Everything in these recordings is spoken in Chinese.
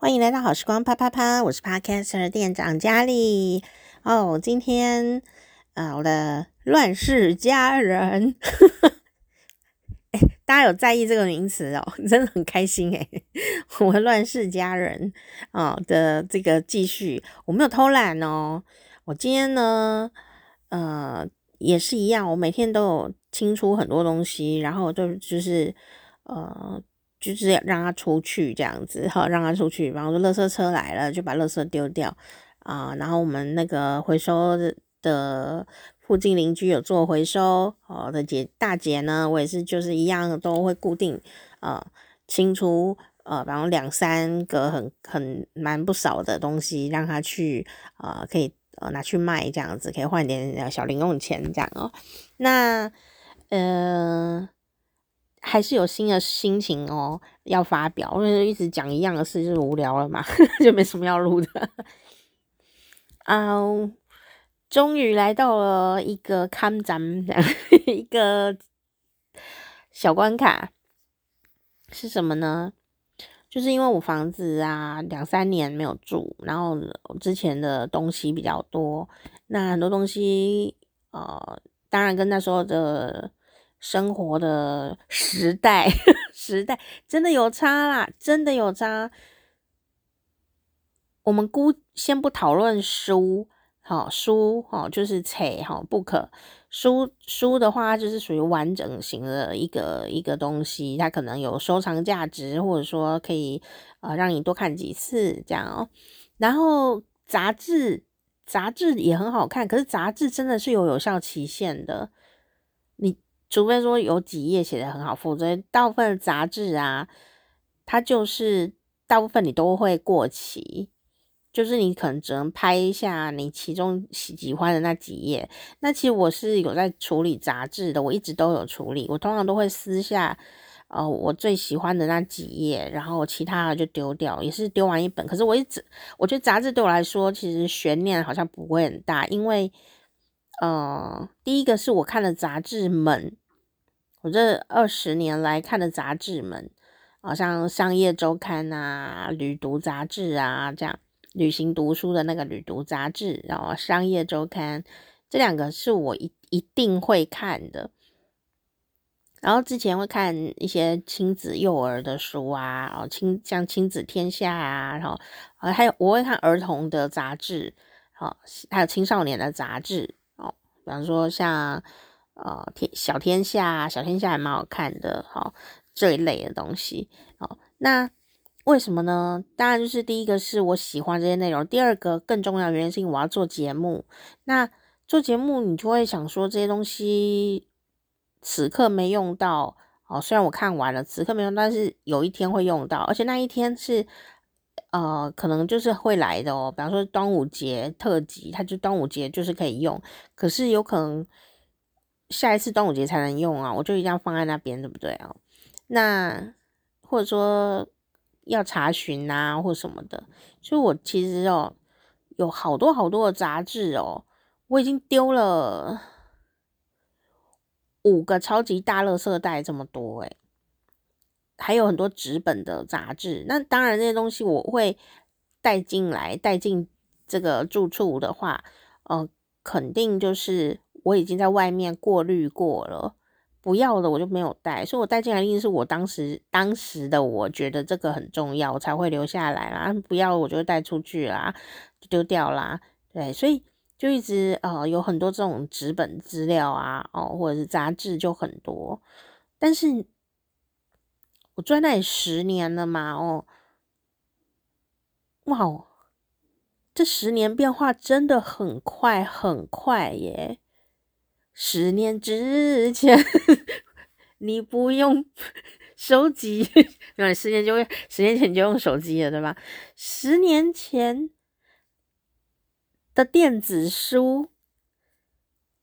欢迎来到好时光啪啪啪，我是 Podcaster 店长佳丽哦。今天啊、我的乱世佳人，哎，大家有在意这个名词哦，真的很开心哎。我的乱世佳人啊、的这个继续，我没有偷懒哦。我今天呢，呃，也是一样，我每天都有清出很多东西，然后就就是呃。就是要让他出去这样子，哈，让他出去。然后说，垃圾车来了，就把垃圾丢掉啊、然后我们那个回收的附近邻居有做回收，哦的姐大姐呢，我也是就是一样都会固定呃清除呃，然后两三个很很蛮不少的东西，让他去呃可以呃拿去卖这样子，可以换点小零用钱这样哦。那呃。还是有新的心情哦，要发表，因为一直讲一样的事就是无聊了嘛，就没什么要录的。啊、uh，终于来到了一个看展，一个小关卡是什么呢？就是因为我房子啊两三年没有住，然后之前的东西比较多，那很多东西呃，当然跟那时候的。生活的时代，时代真的有差啦，真的有差。我们姑先不讨论书，好书，好就是册，好不可书书的话，就是属于完整型的一个一个东西，它可能有收藏价值，或者说可以呃让你多看几次这样哦。然后杂志，杂志也很好看，可是杂志真的是有有效期限的，你。除非说有几页写的很好，否则大部分杂志啊，它就是大部分你都会过期，就是你可能只能拍一下你其中喜喜欢的那几页。那其实我是有在处理杂志的，我一直都有处理。我通常都会撕下呃我最喜欢的那几页，然后其他的就丢掉，也是丢完一本。可是我一直我觉得杂志对我来说其实悬念好像不会很大，因为呃第一个是我看的杂志们。我这二十年来看的杂志们，好像《商业周刊》啊、《旅读杂志》啊，这样旅行读书的那个《旅读杂志》，然后《商业周刊》这两个是我一一定会看的。然后之前会看一些亲子幼儿的书啊，哦，亲像《亲子天下》啊，然后还有我会看儿童的杂志，好，还有青少年的杂志，哦，比方说像。呃，天小天下，小天下还蛮好看的，好，这一类的东西，好，那为什么呢？当然就是第一个是我喜欢这些内容，第二个更重要的原因是因为我要做节目。那做节目你就会想说这些东西此刻没用到，哦，虽然我看完了，此刻没用，但是有一天会用到，而且那一天是呃，可能就是会来的哦。比方说端午节特辑，它就端午节就是可以用，可是有可能。下一次端午节才能用啊，我就一定要放在那边，对不对啊？那或者说要查询啊，或什么的，所以我其实哦，有好多好多的杂志哦，我已经丢了五个超级大垃圾袋这么多诶，还有很多纸本的杂志。那当然，那些东西我会带进来，带进这个住处的话，呃，肯定就是。我已经在外面过滤过了，不要的我就没有带，所以我带进来一定是我当时当时的我觉得这个很重要，我才会留下来啦。不要我就带出去啦，就丢掉啦。对，所以就一直呃有很多这种纸本资料啊，哦或者是杂志就很多，但是我住那里十年了嘛，哦，哇哦，这十年变化真的很快很快耶。十年之前，你不用手机，因为十年就会，十年前就用手机了，对吧？十年前的电子书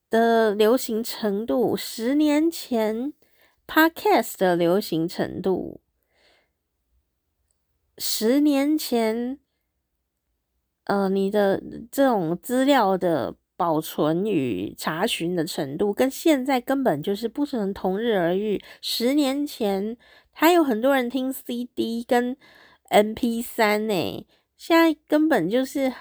的流行程度，十年前 Podcast 的流行程度，十年前，呃，你的这种资料的。保存与查询的程度跟现在根本就是不能同日而语。十年前还有很多人听 CD 跟 MP3 呢，现在根本就是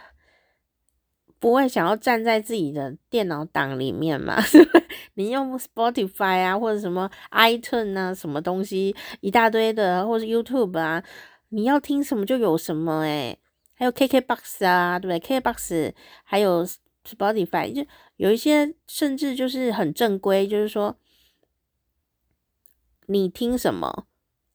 不会想要站在自己的电脑档里面嘛。你用 Spotify 啊，或者什么 iTunes 啊，什么东西一大堆的，或者 YouTube 啊，你要听什么就有什么诶，还有 KKBox 啊，对不对？KKBox 还有 Spotify，就有一些甚至就是很正规，就是说你听什么。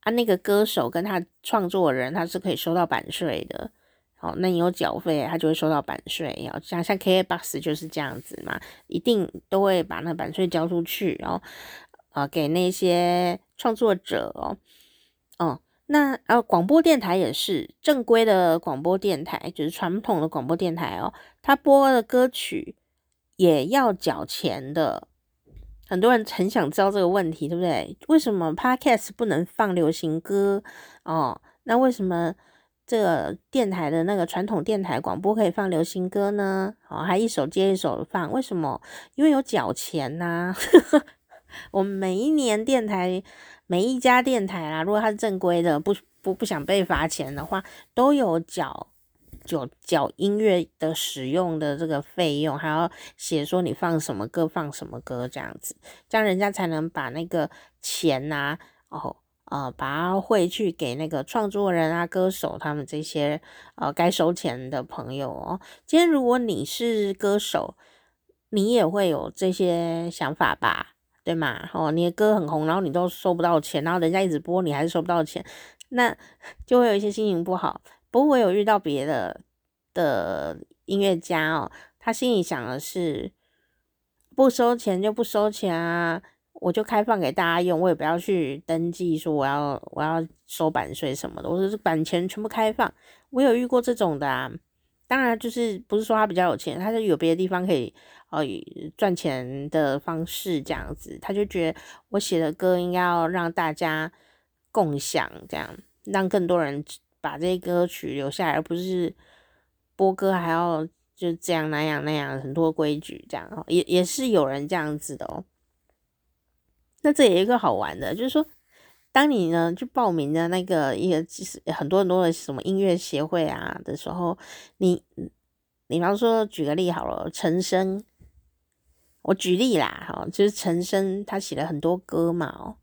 啊，那个歌手跟他创作人，他是可以收到版税的。好，那你有缴费，他就会收到版税。要像像 KKBOX 就是这样子嘛，一定都会把那版税交出去，然后啊给那些创作者哦。哦，那呃广播电台也是正规的广播电台，就是传统的广播电台哦，他播的歌曲也要缴钱的。很多人很想知道这个问题，对不对？为什么 Podcast 不能放流行歌哦？那为什么这个电台的那个传统电台广播可以放流行歌呢？哦，还一首接一首的放，为什么？因为有缴钱呐、啊。我们每一年电台每一家电台啦，如果它是正规的，不不不想被罚钱的话，都有缴。就缴音乐的使用的这个费用，还要写说你放什么歌，放什么歌这样子，这样人家才能把那个钱呐、哦，呃，把它汇去给那个创作人啊、歌手他们这些呃该收钱的朋友哦。今天如果你是歌手，你也会有这些想法吧，对吗？哦，你的歌很红，然后你都收不到钱，然后人家一直播，你还是收不到钱，那 就会有一些心情不好。不过我有遇到别的的音乐家哦，他心里想的是不收钱就不收钱啊，我就开放给大家用，我也不要去登记说我要我要收版税什么的，我说是版权全部开放。我有遇过这种的啊，当然就是不是说他比较有钱，他是有别的地方可以呃赚钱的方式这样子，他就觉得我写的歌应该要让大家共享，这样让更多人。把这些歌曲留下来，而不是播歌还要就这样那样那样很多规矩这样哦，也也是有人这样子的哦。那这也有一个好玩的，就是说，当你呢去报名的那个一个其实很多很多的什么音乐协会啊的时候，你你比方说举个例好了，陈升，我举例啦，哈，就是陈升他写了很多歌嘛哦，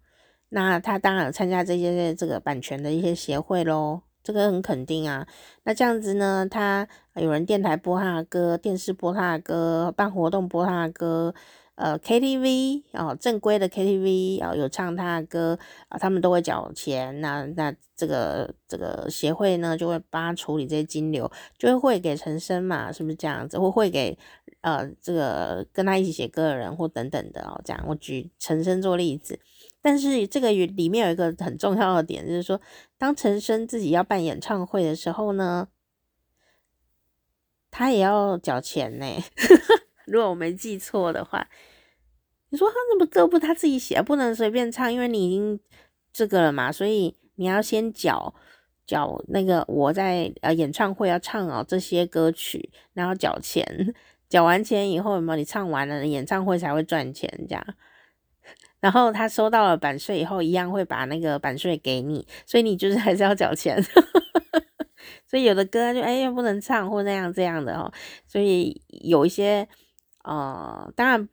那他当然参加这些这个版权的一些协会喽。这个很肯定啊，那这样子呢，他有人电台播他的歌，电视播他的歌，办活动播他的歌，呃，KTV 哦，正规的 KTV 哦，有唱他的歌啊，他们都会缴钱，那那这个这个协会呢，就会帮他处理这些金流，就会汇给陈升嘛，是不是这样子？会汇给呃这个跟他一起写歌的人或等等的哦，这样我举陈升做例子。但是这个里面有一个很重要的点，就是说，当陈升自己要办演唱会的时候呢，他也要缴钱呢。如果我没记错的话，你说他那么歌不他自己写，不能随便唱，因为你已经这个了嘛，所以你要先缴缴那个我在呃演唱会要唱哦这些歌曲，然后缴钱，缴完钱以后，有没有你唱完了，演唱会才会赚钱这样。然后他收到了版税以后，一样会把那个版税给你，所以你就是还是要缴钱。所以有的歌就哎呀不能唱或那样这样的哦，所以有一些呃，当然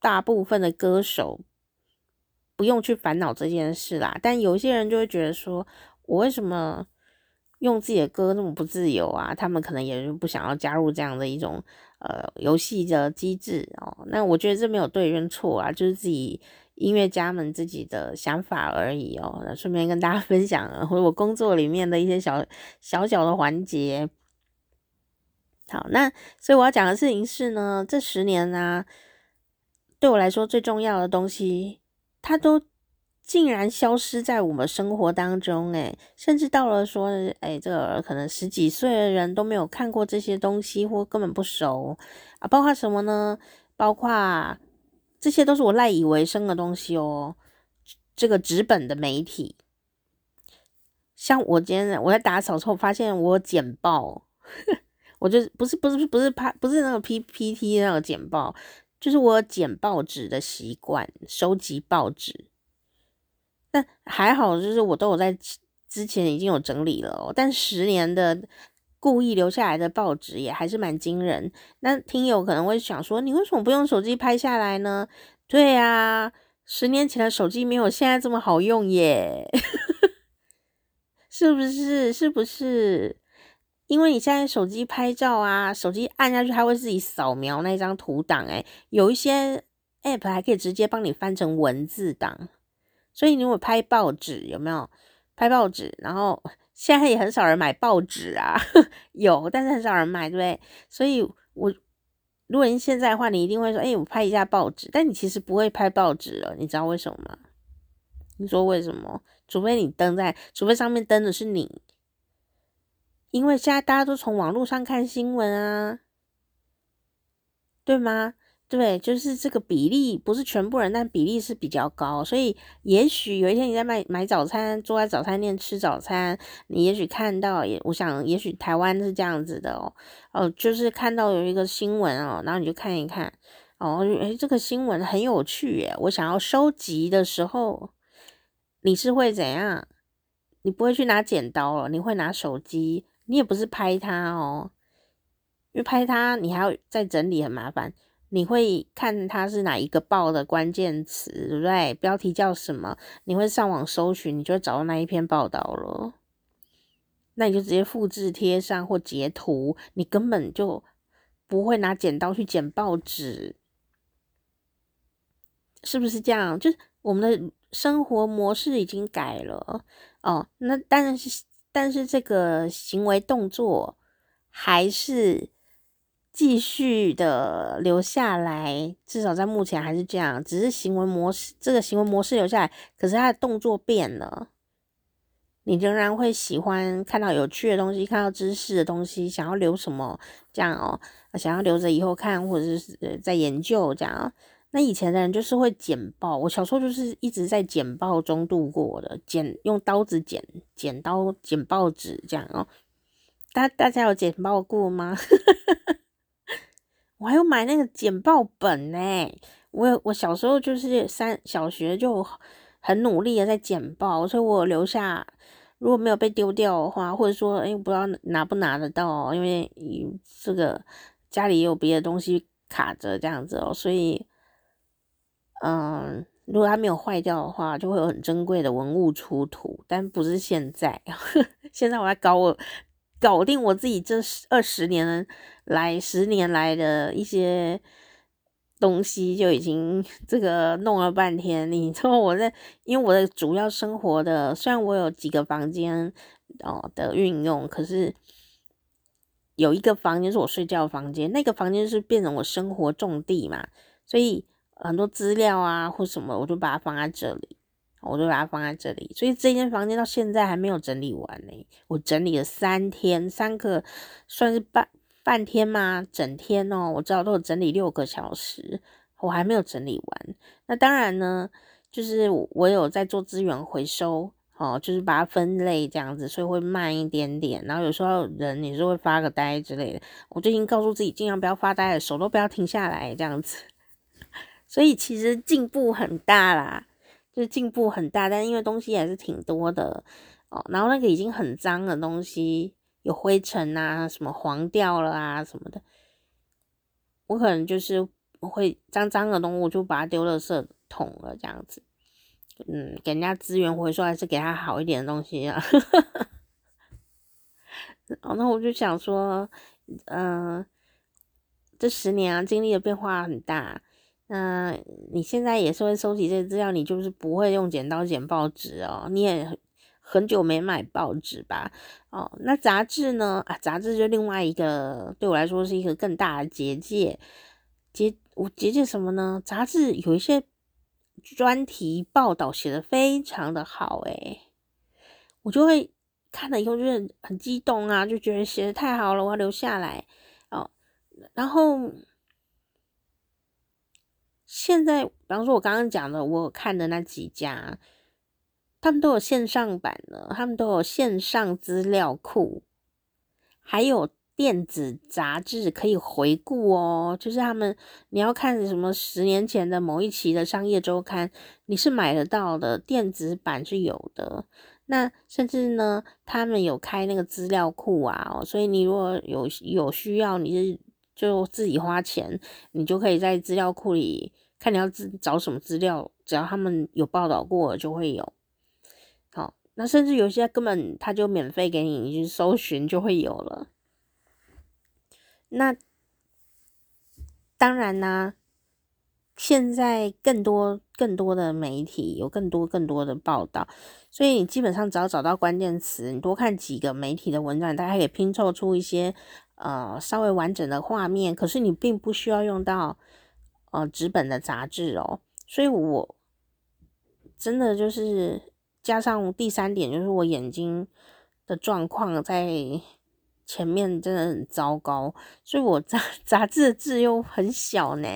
大部分的歌手不用去烦恼这件事啦，但有些人就会觉得说，我为什么用自己的歌那么不自由啊？他们可能也是不想要加入这样的一种。呃，游戏的机制哦，那我觉得这没有对跟错啊，就是自己音乐家们自己的想法而已哦。那顺便跟大家 分享，或者我工作里面的一些小小小的环节。好，那所以我要讲的事情是呢，这十年呢、啊，对我来说最重要的东西，它都。竟然消失在我们生活当中，诶，甚至到了说，诶，这个可能十几岁的人都没有看过这些东西，或根本不熟啊。包括什么呢？包括这些都是我赖以为生的东西哦。这个纸本的媒体，像我今天我在打扫之后发现我剪报，我就不是不是不是拍不是那个 PPT 那个剪报，就是我剪报纸的习惯，收集报纸。但还好，就是我都有在之前已经有整理了哦，但十年的故意留下来的报纸也还是蛮惊人。那听友可能会想说，你为什么不用手机拍下来呢？对啊，十年前的手机没有现在这么好用耶，是不是？是不是？因为你现在手机拍照啊，手机按下去，它会自己扫描那张图档，诶，有一些 app 还可以直接帮你翻成文字档。所以你如果拍报纸，有没有拍报纸？然后现在也很少人买报纸啊，有，但是很少人买，对不对？所以我如果你现在的话，你一定会说，哎，我拍一下报纸。但你其实不会拍报纸了，你知道为什么吗？你说为什么？除非你登在，除非上面登的是你。因为现在大家都从网络上看新闻啊，对吗？对，就是这个比例不是全部人，但比例是比较高。所以也许有一天你在买买早餐，坐在早餐店吃早餐，你也许看到，也我想也许台湾是这样子的哦，哦，就是看到有一个新闻哦，然后你就看一看，哦，诶，这个新闻很有趣耶，我想要收集的时候，你是会怎样？你不会去拿剪刀了，你会拿手机。你也不是拍它哦，因为拍它你还要再整理，很麻烦。你会看它是哪一个报的关键词，对不对？标题叫什么？你会上网搜寻，你就会找到那一篇报道了。那你就直接复制贴上或截图，你根本就不会拿剪刀去剪报纸，是不是这样？就是我们的生活模式已经改了哦。那但是。但是这个行为动作还是继续的留下来，至少在目前还是这样。只是行为模式，这个行为模式留下来，可是他的动作变了。你仍然会喜欢看到有趣的东西，看到知识的东西，想要留什么这样哦，想要留着以后看，或者是在研究这样。那以前的人就是会剪报，我小时候就是一直在剪报中度过的，剪用刀子剪，剪刀剪报纸这样哦。大大家有剪报过吗？我还有买那个剪报本呢。我我小时候就是三小学就很努力的在剪报，所以我留下，如果没有被丢掉的话，或者说哎，不知道拿不拿得到，因为这个家里也有别的东西卡着这样子哦，所以。嗯，如果它没有坏掉的话，就会有很珍贵的文物出土。但不是现在，现在我在搞我搞定我自己这二十年来、十年来的一些东西，就已经这个弄了半天。你说我在，因为我的主要生活的，虽然我有几个房间哦的运用，可是有一个房间是我睡觉的房间，那个房间是变成我生活重地嘛，所以。很多资料啊，或什么，我就把它放在这里，我就把它放在这里。所以这间房间到现在还没有整理完呢。我整理了三天，三个算是半半天吗？整天哦，我知道都有整理六个小时，我还没有整理完。那当然呢，就是我有在做资源回收，哦，就是把它分类这样子，所以会慢一点点。然后有时候人也是会发个呆之类的。我最近告诉自己，尽量不要发呆，手都不要停下来这样子。所以其实进步很大啦，就是进步很大，但因为东西还是挺多的哦。然后那个已经很脏的东西，有灰尘啊，什么黄掉了啊什么的，我可能就是会脏脏的东西，我就把它丢垃圾桶了这样子。嗯，给人家资源回收还是给他好一点的东西啊。哦，那我就想说，嗯、这十年啊，经历的变化很大。那你现在也是会收集这些资料，你就是不会用剪刀剪报纸哦，你也很久没买报纸吧？哦，那杂志呢？啊，杂志就另外一个，对我来说是一个更大的结界。结我结界什么呢？杂志有一些专题报道写得非常的好，诶，我就会看了以后就是很激动啊，就觉得写得太好了，我要留下来哦，然后。现在，比方说，我刚刚讲的，我看的那几家，他们都有线上版的，他们都有线上资料库，还有电子杂志可以回顾哦。就是他们，你要看什么十年前的某一期的商业周刊，你是买得到的，电子版是有的。那甚至呢，他们有开那个资料库啊，所以你如果有有需要，你就就自己花钱，你就可以在资料库里看你要自找什么资料，只要他们有报道过就会有。好，那甚至有些根本他就免费给你，你去搜寻就会有了。那当然啦、现在更多更多的媒体有更多更多的报道，所以你基本上只要找到关键词，你多看几个媒体的文章，大家可以拼凑出一些呃稍微完整的画面。可是你并不需要用到呃纸本的杂志哦。所以我真的就是加上第三点，就是我眼睛的状况在。前面真的很糟糕，所以我杂 杂志的字又很小呢，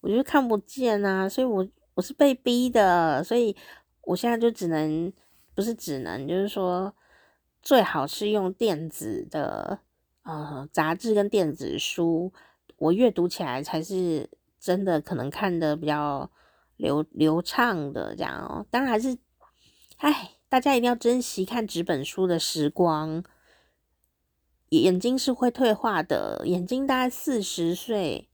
我就看不见啊，所以我我是被逼的，所以我现在就只能不是只能，就是说最好是用电子的呃杂志跟电子书，我阅读起来才是真的可能看得比较流流畅的这样哦。当然还是，哎，大家一定要珍惜看纸本书的时光。眼睛是会退化的，眼睛大概四十岁，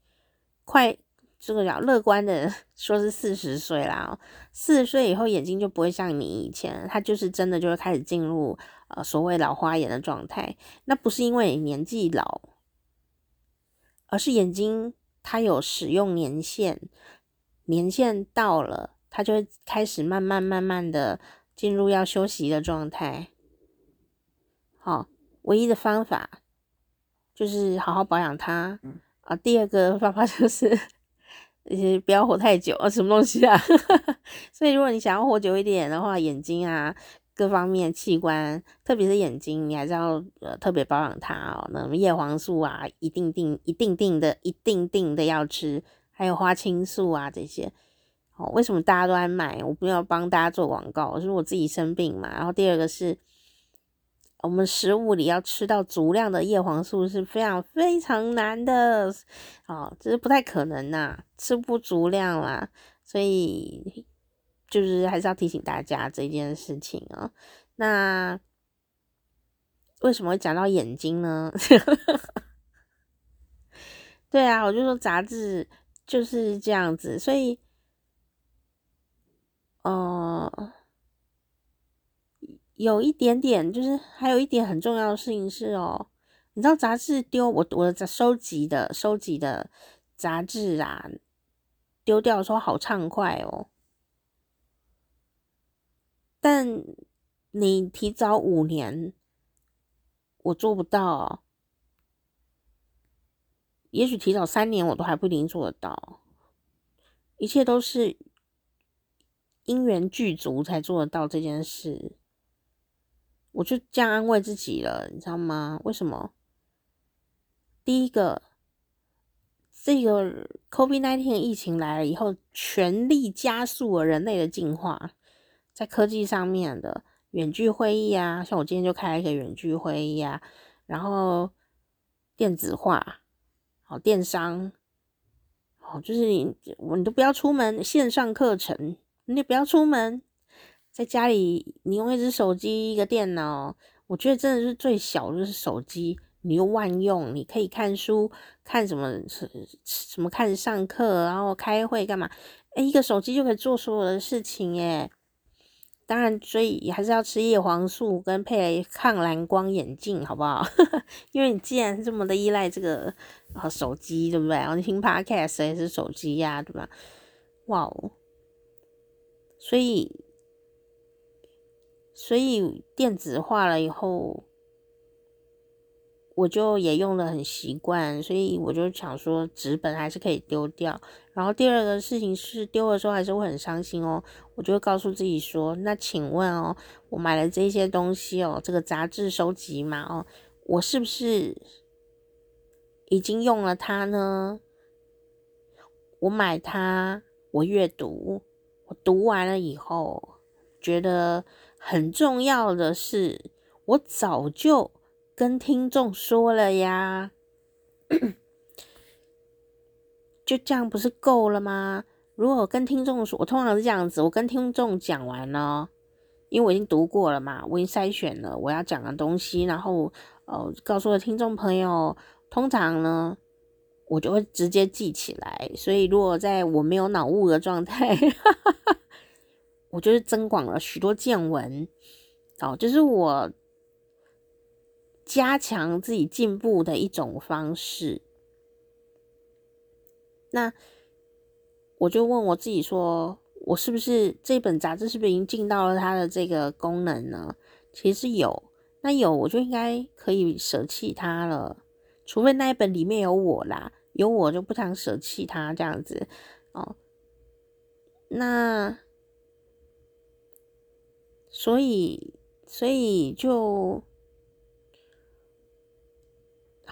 快这个叫乐观的 说是四十岁啦，四十岁以后眼睛就不会像你以前，它就是真的就会开始进入呃所谓老花眼的状态。那不是因为年纪老，而是眼睛它有使用年限，年限到了，它就会开始慢慢慢慢的进入要休息的状态。好。唯一的方法就是好好保养它啊。第二个方法 就是，呃，不要活太久啊，什么东西啊？所以如果你想要活久一点的话，眼睛啊，各方面器官，特别是眼睛，你还是要呃特别保养它哦。那么叶黄素啊，一定定、一定定的、一定定的要吃，还有花青素啊这些。哦，为什么大家都爱买？我不要帮大家做广告，是我自己生病嘛。然后第二个是。我们食物里要吃到足量的叶黄素是非常非常难的，哦，这是不太可能呐、吃不足量啦，所以就是还是要提醒大家这件事情啊、哦。那为什么会讲到眼睛呢？对啊，我就说杂志就是这样子，所以，哦、有一点点，就是还有一点很重要的事情是哦，你知道杂志丢我我收集的收集的杂志啊，丢掉的时候好畅快哦。但你提早五年，我做不到哦。也许提早三年，我都还不一定做得到。一切都是因缘具足才做得到这件事。我就这样安慰自己了，你知道吗？为什么？第一个，这个 COVID-19 疫情来了以后，全力加速了人类的进化，在科技上面的远距会议啊，像我今天就开了一个远距会议啊，然后电子化，好电商，好就是你我你都不要出门，线上课程，你也不要出门。在家里，你用一只手机、一个电脑，我觉得真的是最小就是手机，你又万用，你可以看书，看什么什么看上课，然后开会干嘛？诶，一个手机就可以做所有的事情耶。当然，所以还是要吃叶黄素跟配抗蓝光眼镜，好不好？因为你既然这么的依赖这个啊手机，对不对？然后你听 Podcast 也是手机呀，对吧？哇哦，所以。所以电子化了以后，我就也用得很习惯，所以我就想说纸本还是可以丢掉。然后第二个事情是丢的时候还是会很伤心哦，我就会告诉自己说：那请问哦，我买了这些东西哦，这个杂志收集嘛哦，我是不是已经用了它呢？我买它，我阅读，我读完了以后觉得。很重要的是，我早就跟听众说了呀，就这样不是够了吗？如果跟听众说，我通常是这样子，我跟听众讲完了，因为我已经读过了嘛，我已经筛选了我要讲的东西，然后呃告诉了听众朋友，通常呢我就会直接记起来。所以如果在我没有脑雾的状态，我就是增广了许多见闻。哦，就是我加强自己进步的一种方式。那我就问我自己说，我是不是这本杂志是不是已经尽到了它的这个功能呢？其实有，那有我就应该可以舍弃它了，除非那一本里面有我啦，有我就不想舍弃它这样子哦。那所以，所以就。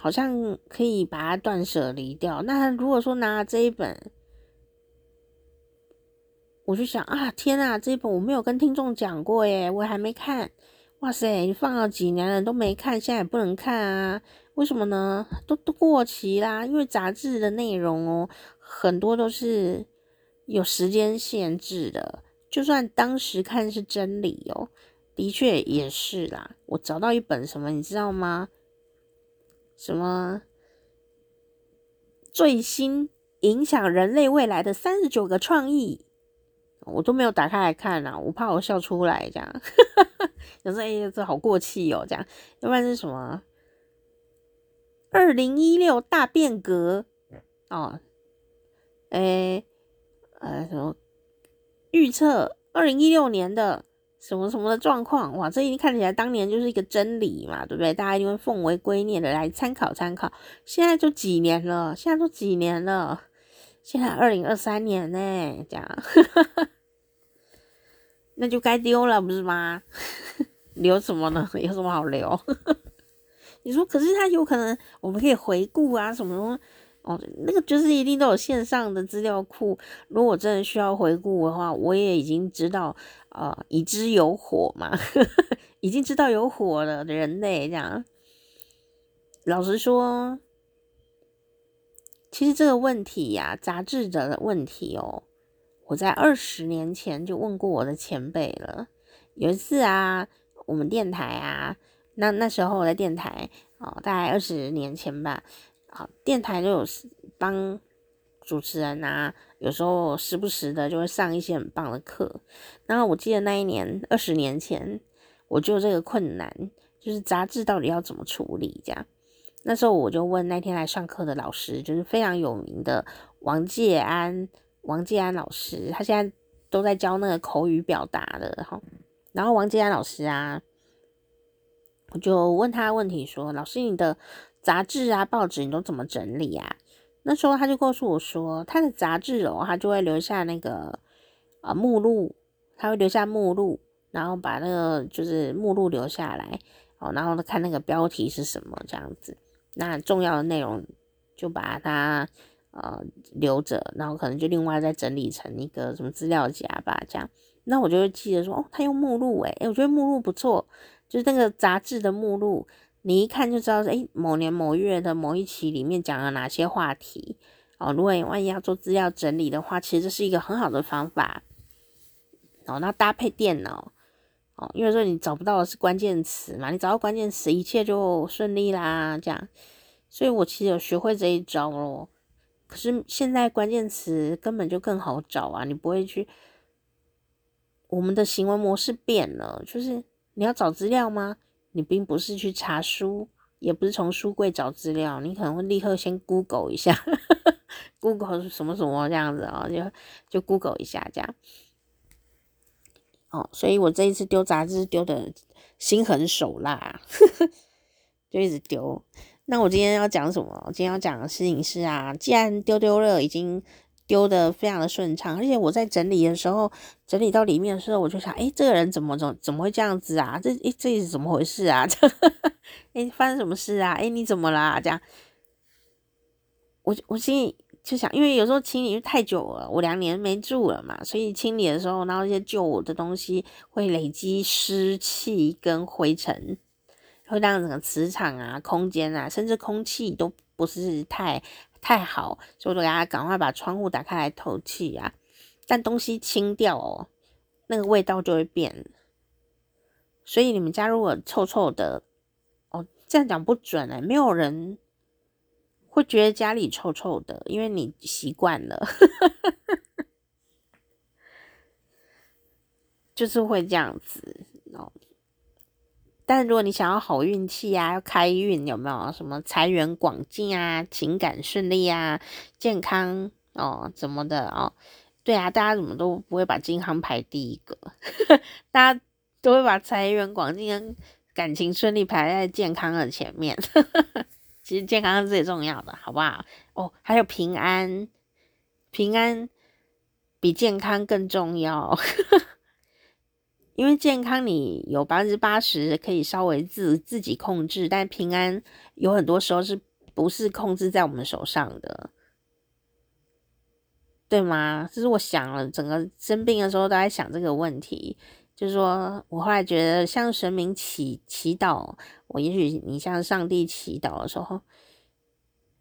好像可以把它断舍离掉。那如果说拿这一本，我就想啊，天啊，这一本我没有跟听众讲过耶，我还没看。哇塞，你放了几年了都没看，现在也不能看啊？为什么呢？都都过期啦。因为杂志的内容哦，很多都是有时间限制的。就算当时看是真理哦，的确也是啦。我找到一本什么，你知道吗？什么最新影响人类未来的三十九个创意，我都没有打开来看啊，我怕我笑出来这样。有时候哎，这好过气哦，这样。要不然是什么？二零一六大变革哦，哎，呃，什么预测二零一六年的。什么什么的状况哇，这一看起来当年就是一个真理嘛，对不对？大家一定会奉为圭臬的来参考参考。现在都几年了，现在都几年了，现在二零二三年呢，这样，那就该丢了，不是吗？留什么呢？有什么好留？你说，可是它有可能我们可以回顾啊，什么什么。哦，那个就是一定都有线上的资料库。如果真的需要回顾的话，我也已经知道，呃，已知有火嘛，已经知道有火了的人类这样。老实说，其实这个问题呀、杂志的问题哦，我在二十年前就问过我的前辈了。有一次啊，我们电台啊，那那时候我在电台哦，大概二十年前吧。好，电台就有帮主持人啊，有时候时不时的就会上一些很棒的课。然后我记得那一年，二十年前，我就这个困难，就是杂志到底要怎么处理这样。那时候我就问那天来上课的老师，就是非常有名的王介安，王介安老师，他现在都在教那个口语表达的哈。然后王介安老师啊，我就问他问题说：“老师，你的？”杂志啊，报纸你都怎么整理啊？那时候他就告诉我说，他的杂志哦，他就会留下那个啊、呃、目录，他会留下目录，然后把那个就是目录留下来哦，然后看那个标题是什么这样子。那重要的内容就把它呃留着，然后可能就另外再整理成一个什么资料夹吧，这样。那我就会记得说，哦，他用目录诶，诶我觉得目录不错，就是那个杂志的目录。你一看就知道，诶，某年某月的某一期里面讲了哪些话题哦。如果你万一要做资料整理的话，其实这是一个很好的方法哦。那搭配电脑哦，因为说你找不到的是关键词嘛，你找到关键词，一切就顺利啦。这样，所以我其实有学会这一招咯。可是现在关键词根本就更好找啊，你不会去。我们的行为模式变了，就是你要找资料吗？你并不是去查书，也不是从书柜找资料，你可能会立刻先 Google 一下，Google 什么什么这样子哦，就就 Google 一下这样。哦，所以我这一次丢杂志丢的心狠手辣，就一直丢。那我今天要讲什么？今天要讲的事情是啊，既然丢丢乐已经。丢的非常的顺畅，而且我在整理的时候，整理到里面的时候，我就想，哎，这个人怎么怎么怎么会这样子啊？这哎，这是怎么回事啊？哎，发生什么事啊？哎，你怎么啦？这样，我我心里就想，因为有时候清理太久了，我两年没住了嘛，所以清理的时候，然后一些旧的东西会累积湿气跟灰尘，会让整个磁场啊、空间啊，甚至空气都不是太。太好，所以我就给他赶快把窗户打开来透气啊。但东西清掉哦，那个味道就会变。所以你们家如果臭臭的，哦，这样讲不准哎，没有人会觉得家里臭臭的，因为你习惯了，就是会这样子哦。但如果你想要好运气啊，要开运，有没有什么财源广进啊，情感顺利啊，健康哦，怎么的哦？对啊，大家怎么都不会把健康排第一个，大家都会把财源广进跟感情顺利排在健康的前面。其实健康是最重要的，好不好？哦，还有平安，平安比健康更重要。因为健康你有百分之八十可以稍微自自己控制，但平安有很多时候是不是控制在我们手上的，对吗？就是我想了，整个生病的时候都在想这个问题，就是说我后来觉得向神明祈祈祷，我也许你向上帝祈祷的时候，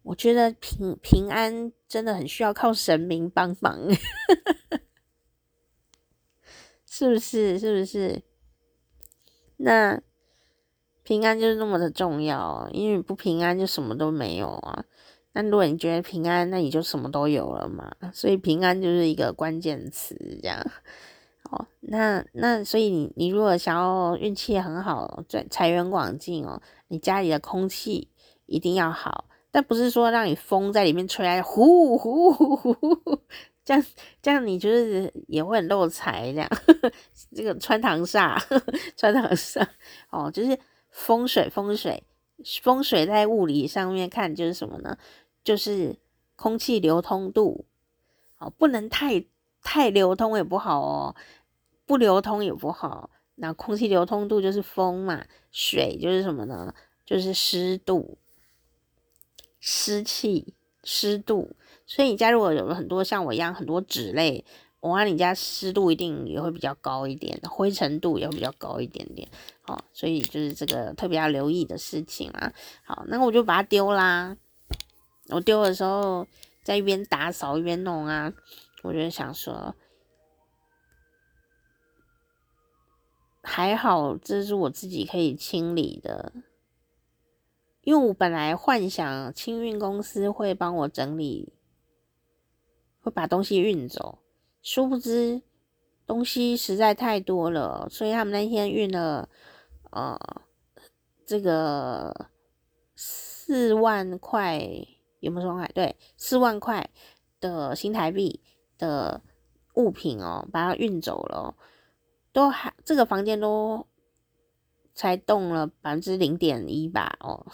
我觉得平平安真的很需要靠神明帮忙。是不是？是不是？那平安就是那么的重要，因为不平安就什么都没有啊。那如果你觉得平安，那你就什么都有了嘛。所以平安就是一个关键词，这样。哦，那那所以你你如果想要运气很好，财财源广进哦，你家里的空气一定要好，但不是说让你风在里面吹来呼呼呼呼呼。这样这样，你就是也会很漏财，这样 这个穿堂煞，穿堂煞哦，就是风水风水风水在物理上面看就是什么呢？就是空气流通度哦，不能太太流通也不好哦，不流通也不好。那空气流通度就是风嘛，水就是什么呢？就是湿度，湿气，湿度。所以你家如果有了很多像我一样很多纸类，我看你家湿度一定也会比较高一点，灰尘度也会比较高一点点。好，所以就是这个特别要留意的事情啦。好，那我就把它丢啦。我丢的时候在一边打扫一边弄啊，我就想说，还好这是我自己可以清理的，因为我本来幻想清运公司会帮我整理。会把东西运走，殊不知东西实在太多了，所以他们那天运了，呃，这个四万块有没有说块？对，四万块的新台币的物品哦，把它运走了，都还这个房间都才动了百分之零点一吧，哦。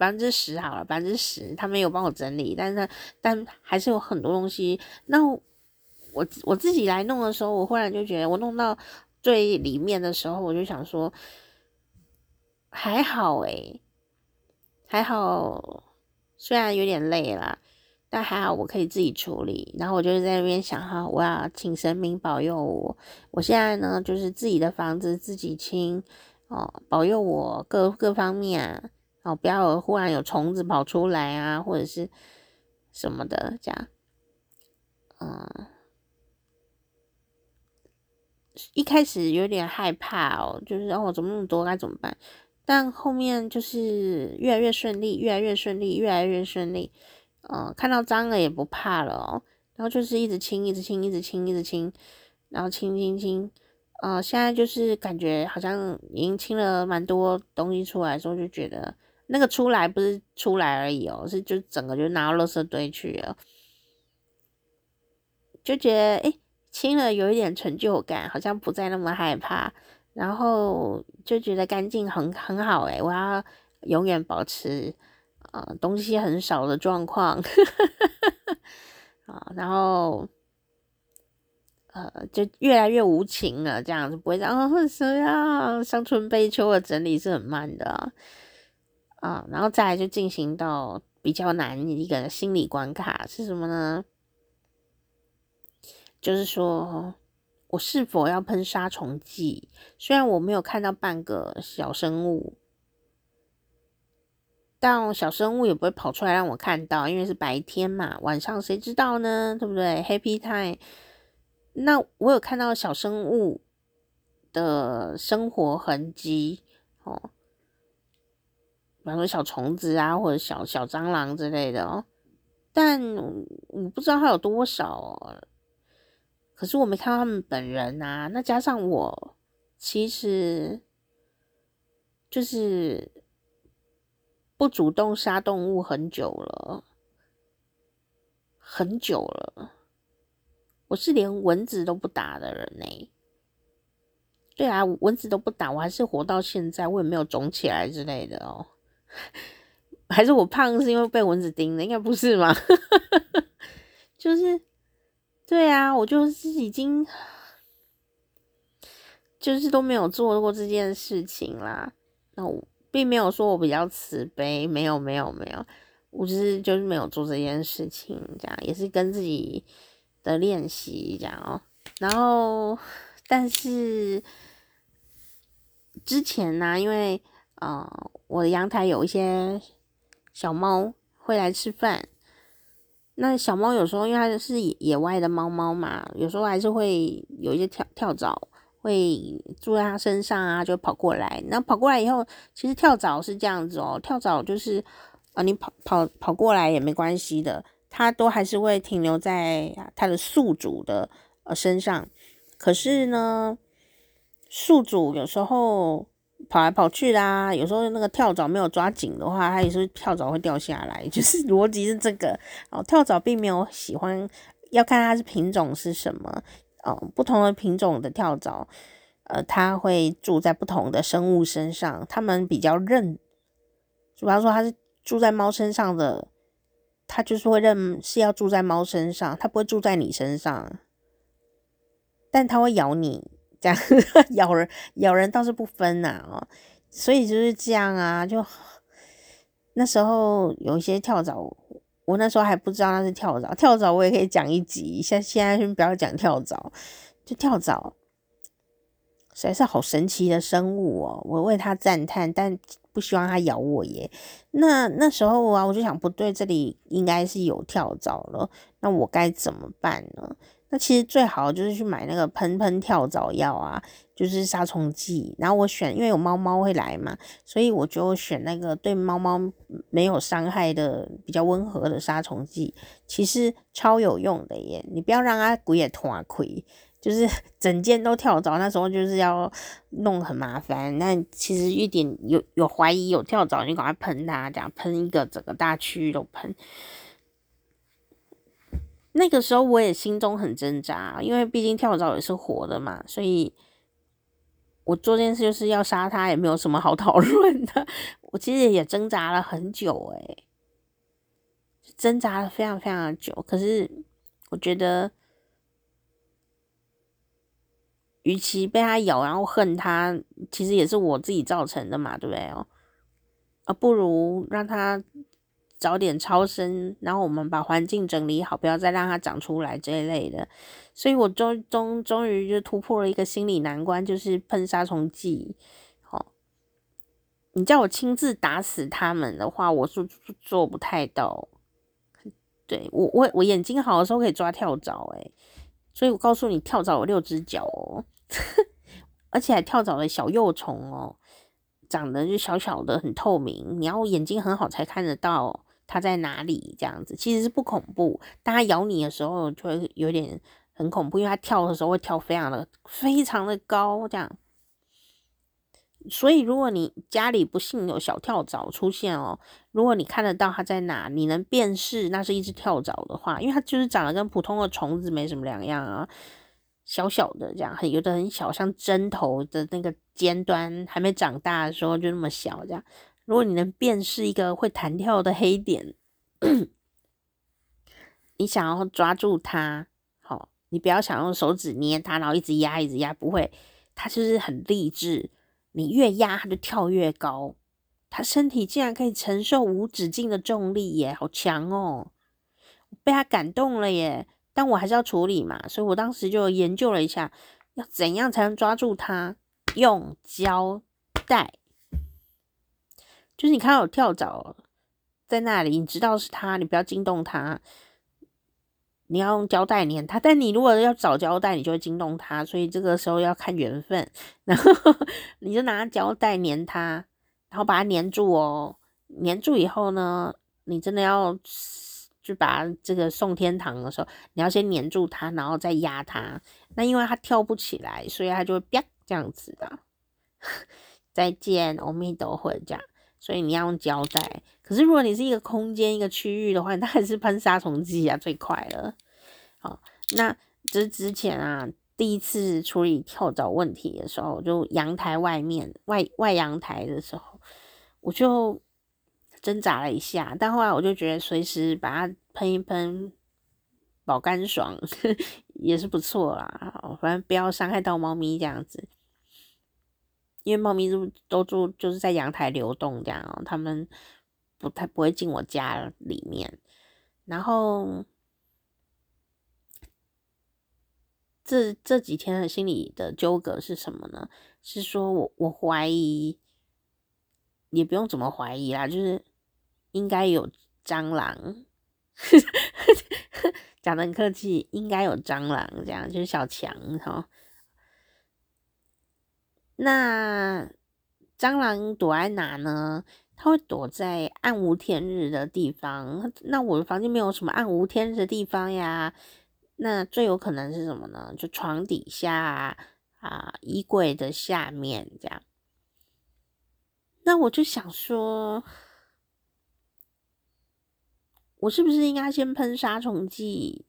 百分之十好了，百分之十，他没有帮我整理，但是但还是有很多东西。那我我自己来弄的时候，我忽然就觉得，我弄到最里面的时候，我就想说，还好诶、还好，虽然有点累啦，但还好我可以自己处理。然后我就是在那边想哈，我要请神明保佑我。我现在呢，就是自己的房子自己清哦，保佑我各各方面啊。哦，不要忽然有虫子跑出来啊，或者是什么的，这样。嗯，一开始有点害怕哦，就是哦，怎么那么多，该怎么办？但后面就是越来越顺利，越来越顺利，越来越顺利。嗯，看到脏了也不怕了哦，然后就是一直清，一直清，一直清，一直清，然后清清清。嗯，现在就是感觉好像已经清了蛮多东西出来之后，就觉得。那个出来不是出来而已哦，是就整个就拿到垃圾堆去了，就觉得诶，清了有一点成就感，好像不再那么害怕，然后就觉得干净很很好诶，我要永远保持呃东西很少的状况，啊，然后呃就越来越无情了，这样子不会这样，哦，什么呀，伤春悲秋的整理是很慢的啊。啊，然后再来就进行到比较难一个心理关卡是什么呢？就是说我是否要喷杀虫剂？虽然我没有看到半个小生物，但小生物也不会跑出来让我看到，因为是白天嘛，晚上谁知道呢？对不对？Happy time。那我有看到小生物的生活痕迹哦，比方说小虫子啊，或者小小蟑螂之类的哦，但我不知道它有多少哦。可是我没看到他们本人啊，那加上我其实就是不主动杀动物很久了，很久了。我是连蚊子都不打的人呢、对啊，蚊子都不打，我还是活到现在，我也没有肿起来之类的哦。还是我胖是因为被蚊子叮的？应该不是吗？就是，对啊，我就是已经就是都没有做过这件事情啦。那我并没有说我比较慈悲，没有，没有，没有，我只是就是没有做这件事情，这样也是跟自己。的练习这样哦，然后但是之前呢、因为呃我的阳台有一些小猫会来吃饭，那小猫有时候因为它是野外的猫猫嘛，有时候还是会有一些跳跳蚤会住在它身上啊，就跑过来。那跑过来以后，其实跳蚤是这样子哦，跳蚤就是啊、你跑跑跑过来也没关系的。它都还是会停留在它的宿主的呃身上，可是呢，宿主有时候跑来跑去啦，有时候那个跳蚤没有抓紧的话，它也是跳蚤会掉下来，就是逻辑是这个哦。跳蚤并没有喜欢，要看它是品种是什么哦，不同的品种的跳蚤，呃，它会住在不同的生物身上，它们比较认，比方说它是住在猫身上的。它就是会认是要住在猫身上，它不会住在你身上，但它会咬你，这样 咬人咬人倒是不分呐哦，所以就是这样啊，就那时候有一些跳蚤，我那时候还不知道那是跳蚤，跳蚤我也可以讲一集，现现在先不要讲跳蚤，就跳蚤实在是好神奇的生物哦，我为它赞叹，但。不希望它咬我耶。那那时候啊，我就想不对，这里应该是有跳蚤了。那我该怎么办呢？那其实最好就是去买那个喷喷跳蚤药啊，就是杀虫剂。然后我选，因为有猫猫会来嘛，所以我就选那个对猫猫没有伤害的、比较温和的杀虫剂。其实超有用的耶！你不要让它鬼也团亏。就是 整间都跳蚤，那时候就是要弄很麻烦。那其实一点有有怀疑有跳蚤，你赶快喷它，这样喷一个整个大区域都喷。那个时候我也心中很挣扎，因为毕竟跳蚤也是活的嘛，所以我做件事就是要杀它，也没有什么好讨论的。我其实也挣扎了很久，诶，挣扎了非常非常的久。可是我觉得。与其被它咬，然后恨它，其实也是我自己造成的嘛，对不对哦？啊，不如让它早点超生，然后我们把环境整理好，不要再让它长出来这一类的。所以我终终终于就突破了一个心理难关，就是喷杀虫剂。哦，你叫我亲自打死它们的话，我是做不太到。对，我我我眼睛好的时候可以抓跳蚤，诶。所以我告诉你，跳蚤有六只脚哦，而且还跳蚤的小幼虫哦，长得就小小的，很透明，你要眼睛很好才看得到它在哪里。这样子其实是不恐怖，但它咬你的时候就会有点很恐怖，因为它跳的时候会跳非常的非常的高，这样。所以，如果你家里不幸有小跳蚤出现哦，如果你看得到它在哪，你能辨识那是一只跳蚤的话，因为它就是长得跟普通的虫子没什么两样啊，小小的这样，很有的很小，像针头的那个尖端还没长大的时候就那么小这样。如果你能辨识一个会弹跳的黑点，你想要抓住它，好，你不要想用手指捏它，然后一直压一直压，不会，它就是很励志。你越压，它就跳越高。它身体竟然可以承受无止境的重力耶，好强哦！被它感动了耶。但我还是要处理嘛，所以我当时就研究了一下，要怎样才能抓住它。用胶带，就是你看到有跳蚤在那里，你知道是它，你不要惊动它。你要用胶带粘它，但你如果要找胶带，你就会惊动它，所以这个时候要看缘分。然后你就拿胶带粘它，然后把它粘住哦。粘住以后呢，你真的要就把这个送天堂的时候，你要先粘住它，然后再压它。那因为它跳不起来，所以它就会啪这样子的。再见，阿弥陀佛这样。所以你要用胶带。可是如果你是一个空间、一个区域的话，那还是喷杀虫剂啊，最快了。好，那这之前啊，第一次处理跳蚤问题的时候，就阳台外面外外阳台的时候，我就挣扎了一下，但后来我就觉得随时把它喷一喷，保干爽也是不错啦。反正不要伤害到猫咪这样子，因为猫咪都都住就是在阳台流动这样哦，它们。不太不会进我家里面，然后这这几天的心理的纠葛是什么呢？是说我我怀疑，也不用怎么怀疑啦，就是应该有蟑螂，讲得很客气，应该有蟑螂，这样就是小强哈。那蟑螂躲在哪呢？它会躲在暗无天日的地方。那我的房间没有什么暗无天日的地方呀。那最有可能是什么呢？就床底下啊，啊衣柜的下面这样。那我就想说，我是不是应该先喷杀虫剂？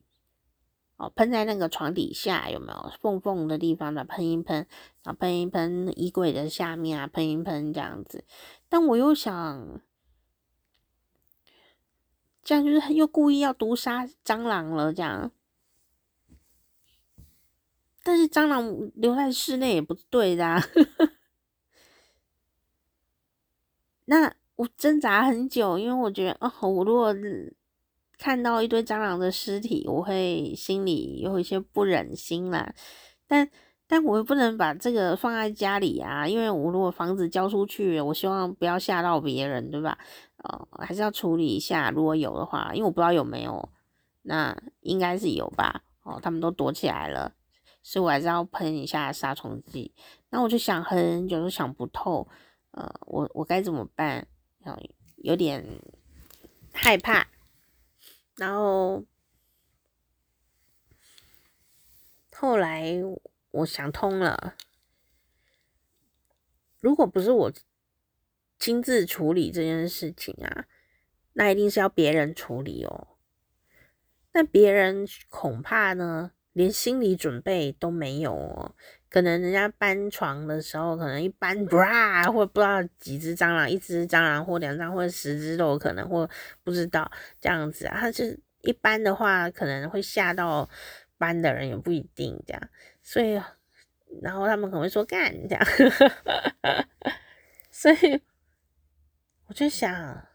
哦，喷在那个床底下有没有缝缝的地方的喷一喷，然后喷一喷衣柜的下面啊，喷一喷这样子。但我又想，这样就是又故意要毒杀蟑螂了，这样。但是蟑螂留在室内也不对的啊。那我挣扎很久，因为我觉得，哦，我如果看到一堆蟑螂的尸体，我会心里有一些不忍心啦。但但我又不能把这个放在家里啊，因为我如果房子交出去，我希望不要吓到别人，对吧？哦，还是要处理一下，如果有的话，因为我不知道有没有，那应该是有吧？哦，他们都躲起来了，所以我还是要喷一下杀虫剂。那我就想很久都想不透，呃，我我该怎么办？有点害怕，然后后来。我想通了，如果不是我亲自处理这件事情啊，那一定是要别人处理哦。那别人恐怕呢，连心理准备都没有哦。可能人家搬床的时候，可能一搬，哇，或不知道几只蟑螂，一只蟑螂或两张或十只都有可能，或不知道这样子啊。他是一般的话，可能会吓到搬的人，也不一定这样。所以，然后他们可能会说干这样，所以我就想，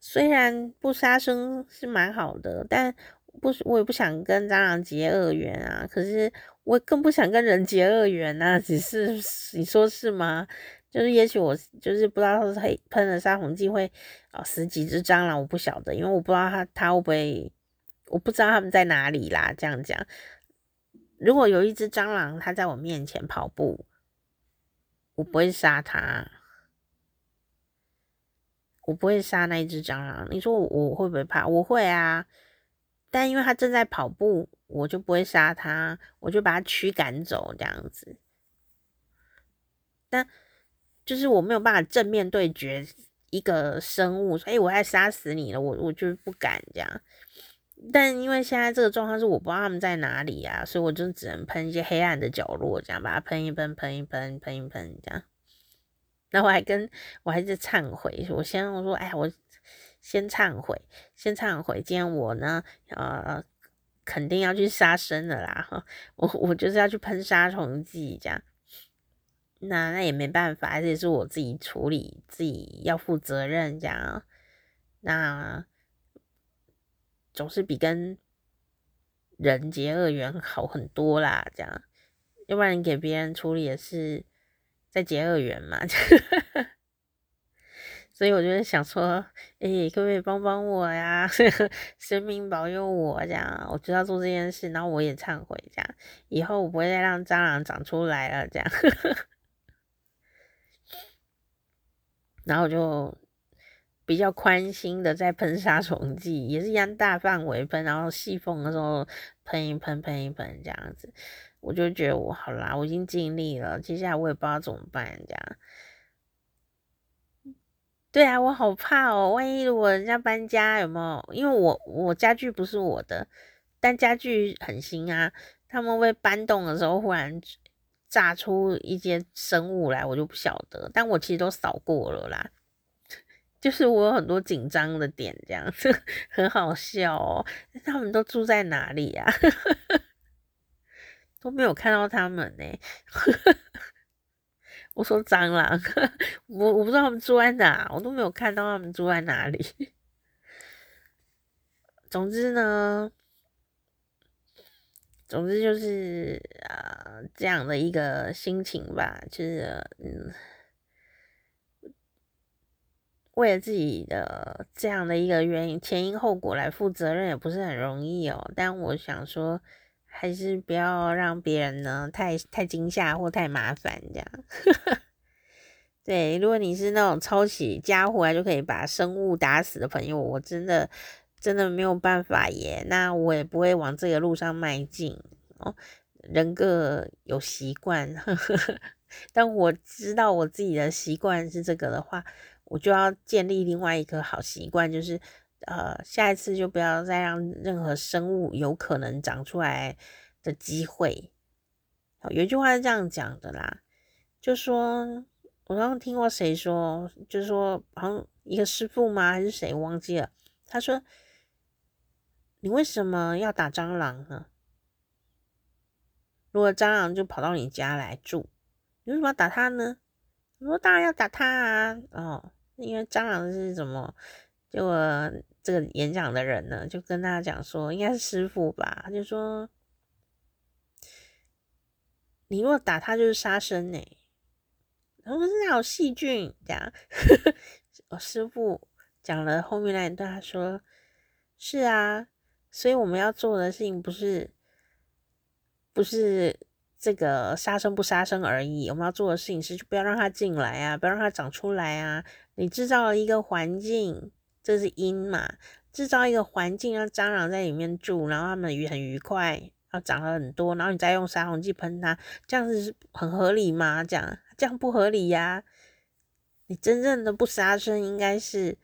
虽然不杀生是蛮好的，但不是，我也不想跟蟑螂结恶缘啊。可是我更不想跟人结恶缘啊。只是你说是吗？就是也许我就是不知道他是喷了杀虫剂会啊死几只蟑螂，我不晓得，因为我不知道他他会不会。我不知道他们在哪里啦。这样讲，如果有一只蟑螂，它在我面前跑步，我不会杀它，我不会杀那一只蟑螂。你说，我会不会怕？我会啊，但因为它正在跑步，我就不会杀它，我就把它驱赶走这样子。但就是我没有办法正面对决一个生物，所以我要杀死你了，我我就是不敢这样。但因为现在这个状况是我不知道他们在哪里、啊，所以我就只能喷一些黑暗的角落，这样把它喷一喷，喷一喷，喷一喷，这样。然后我还跟我还是忏悔，我先我说，哎，我先忏悔，先忏悔，今天我呢，呃，肯定要去杀生的啦，我我就是要去喷杀虫剂，这样。那那也没办法，还是是我自己处理，自己要负责任，这样。那。总是比跟人结恶缘好很多啦，这样，要不然你给别人处理也是在结恶缘嘛。所以我就想说，哎、欸，可不可以帮帮我呀？神明保佑我这样，我知道做这件事，然后我也忏悔这样，以后我不会再让蟑螂长出来了这样。然后就比较宽心的在喷杀虫剂，也是一样大范围喷，然后细缝的时候喷一喷，喷一喷这样子。我就觉得我好啦，我已经尽力了，接下来我也不知道怎么办，这样。对啊，我好怕哦，万一如果人家搬家有没有？因为我我家具不是我的，但家具很新啊，他们会搬动的时候忽然炸出一些生物来，我就不晓得。但我其实都扫过了啦，就是我有很多紧张的点，这样子 很好笑哦。他们都住在哪里呀？都没有看到他们呢。我说蟑螂，我我不知道他们住在哪，我都没有看到他们住在哪里。总之呢，总之就是呃这样的一个心情吧，就是嗯，为了自己的这样的一个原因，前因后果来负责任也不是很容易哦。但我想说。还是不要让别人呢太太惊吓或太麻烦这样。对，如果你是那种抄起家伙来就可以把生物打死的朋友，我真的真的没有办法耶。那我也不会往这个路上迈进哦。人各有习惯，但我知道我自己的习惯是这个的话，我就要建立另外一个好习惯，就是。呃，下一次就不要再让任何生物有可能长出来的机会。有一句话是这样讲的啦，就说我刚刚听过谁说，就是说好像一个师傅吗？还是谁忘记了？他说：“你为什么要打蟑螂呢？如果蟑螂就跑到你家来住，你为什么要打它呢？”我说：“当然要打它啊！哦，因为蟑螂是什么？结果。”这个演讲的人呢，就跟大家讲说，应该是师傅吧，他就说你如果打他就是杀生呢，然后是那有细菌这样。我 师傅讲了后面那一段，他说是啊，所以我们要做的事情不是不是这个杀生不杀生而已，我们要做的事情是就不要让它进来啊，不要让它长出来啊，你制造了一个环境。这是因嘛，制造一个环境让蟑螂在里面住，然后它们愉很愉快，然后长了很多，然后你再用杀虫剂喷它，这样子是很合理吗？这样这样不合理呀！你真正的不杀生应该是，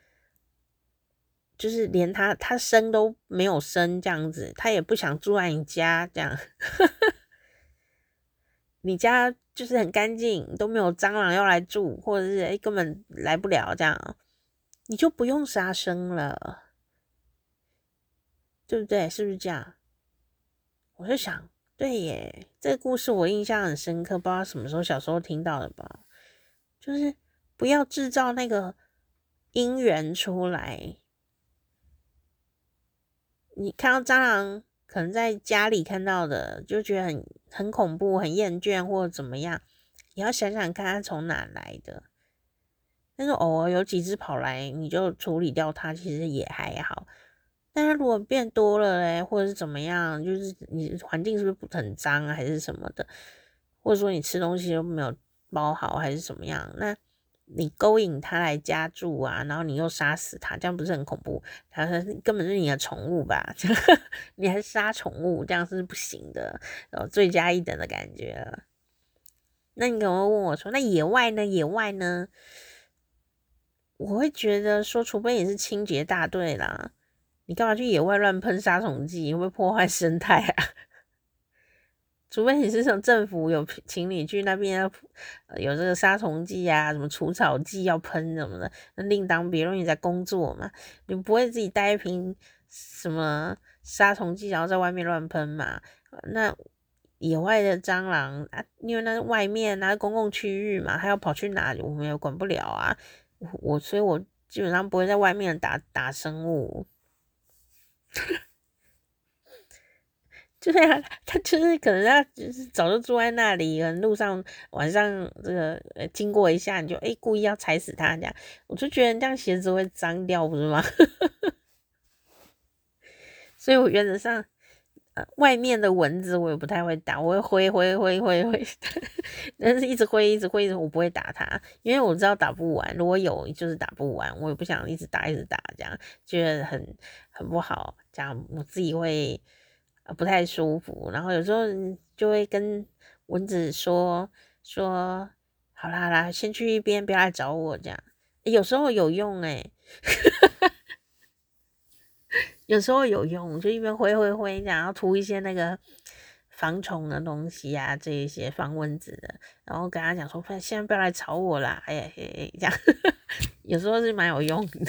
就是连它它生都没有生这样子，它也不想住在你家这样，你家就是很干净，都没有蟑螂要来住，或者是诶根本来不了这样。你就不用杀生了，对不对？是不是这样？我就想，对耶，这个故事我印象很深刻，不知道什么时候小时候听到的吧？就是不要制造那个因缘出来。你看到蟑螂，可能在家里看到的，就觉得很很恐怖、很厌倦或者怎么样，你要想想看它从哪来的。但是偶尔有几只跑来，你就处理掉它，其实也还好。但是如果变多了嘞，或者是怎么样，就是你环境是不是很脏啊，还是什么的，或者说你吃东西都没有包好，还是怎么样？那你勾引它来家住啊，然后你又杀死它，这样不是很恐怖？它根本是你的宠物吧？你还杀宠物，这样是不行的，然后，罪加一等的感觉了。那你可能会问我说，那野外呢？野外呢？我会觉得说，除非你是清洁大队啦，你干嘛去野外乱喷杀虫剂？会不会破坏生态啊？除非你是从政府有请你去那边要有这个杀虫剂啊，什么除草剂要喷什么的，那另当别论，你在工作嘛，你不会自己带一瓶什么杀虫剂然后在外面乱喷嘛？那野外的蟑螂啊，因为那外面那公共区域嘛，它要跑去哪里，我们也管不了啊。我所以，我基本上不会在外面打打生物，就是啊，他就是可能他就是早就住在那里，可能路上晚上这个呃经过一下，你就哎、欸、故意要踩死他这样，我就觉得这样鞋子会脏掉，不是吗？所以我原则上。外面的蚊子我也不太会打，我会挥挥挥挥挥，但是一直挥一直挥，我不会打它，因为我知道打不完。如果有就是打不完，我也不想一直打一直打，这样觉得很很不好，这样我自己会不太舒服。然后有时候就会跟蚊子说说，好啦好啦，先去一边，不要来找我这样。有时候有用诶有时候有用，就一边挥挥挥，然后涂一些那个防虫的东西啊，这一些防蚊子的，然后跟他讲说，现在不要来吵我啦，哎呀嘿嘿，这样 有时候是蛮有用的，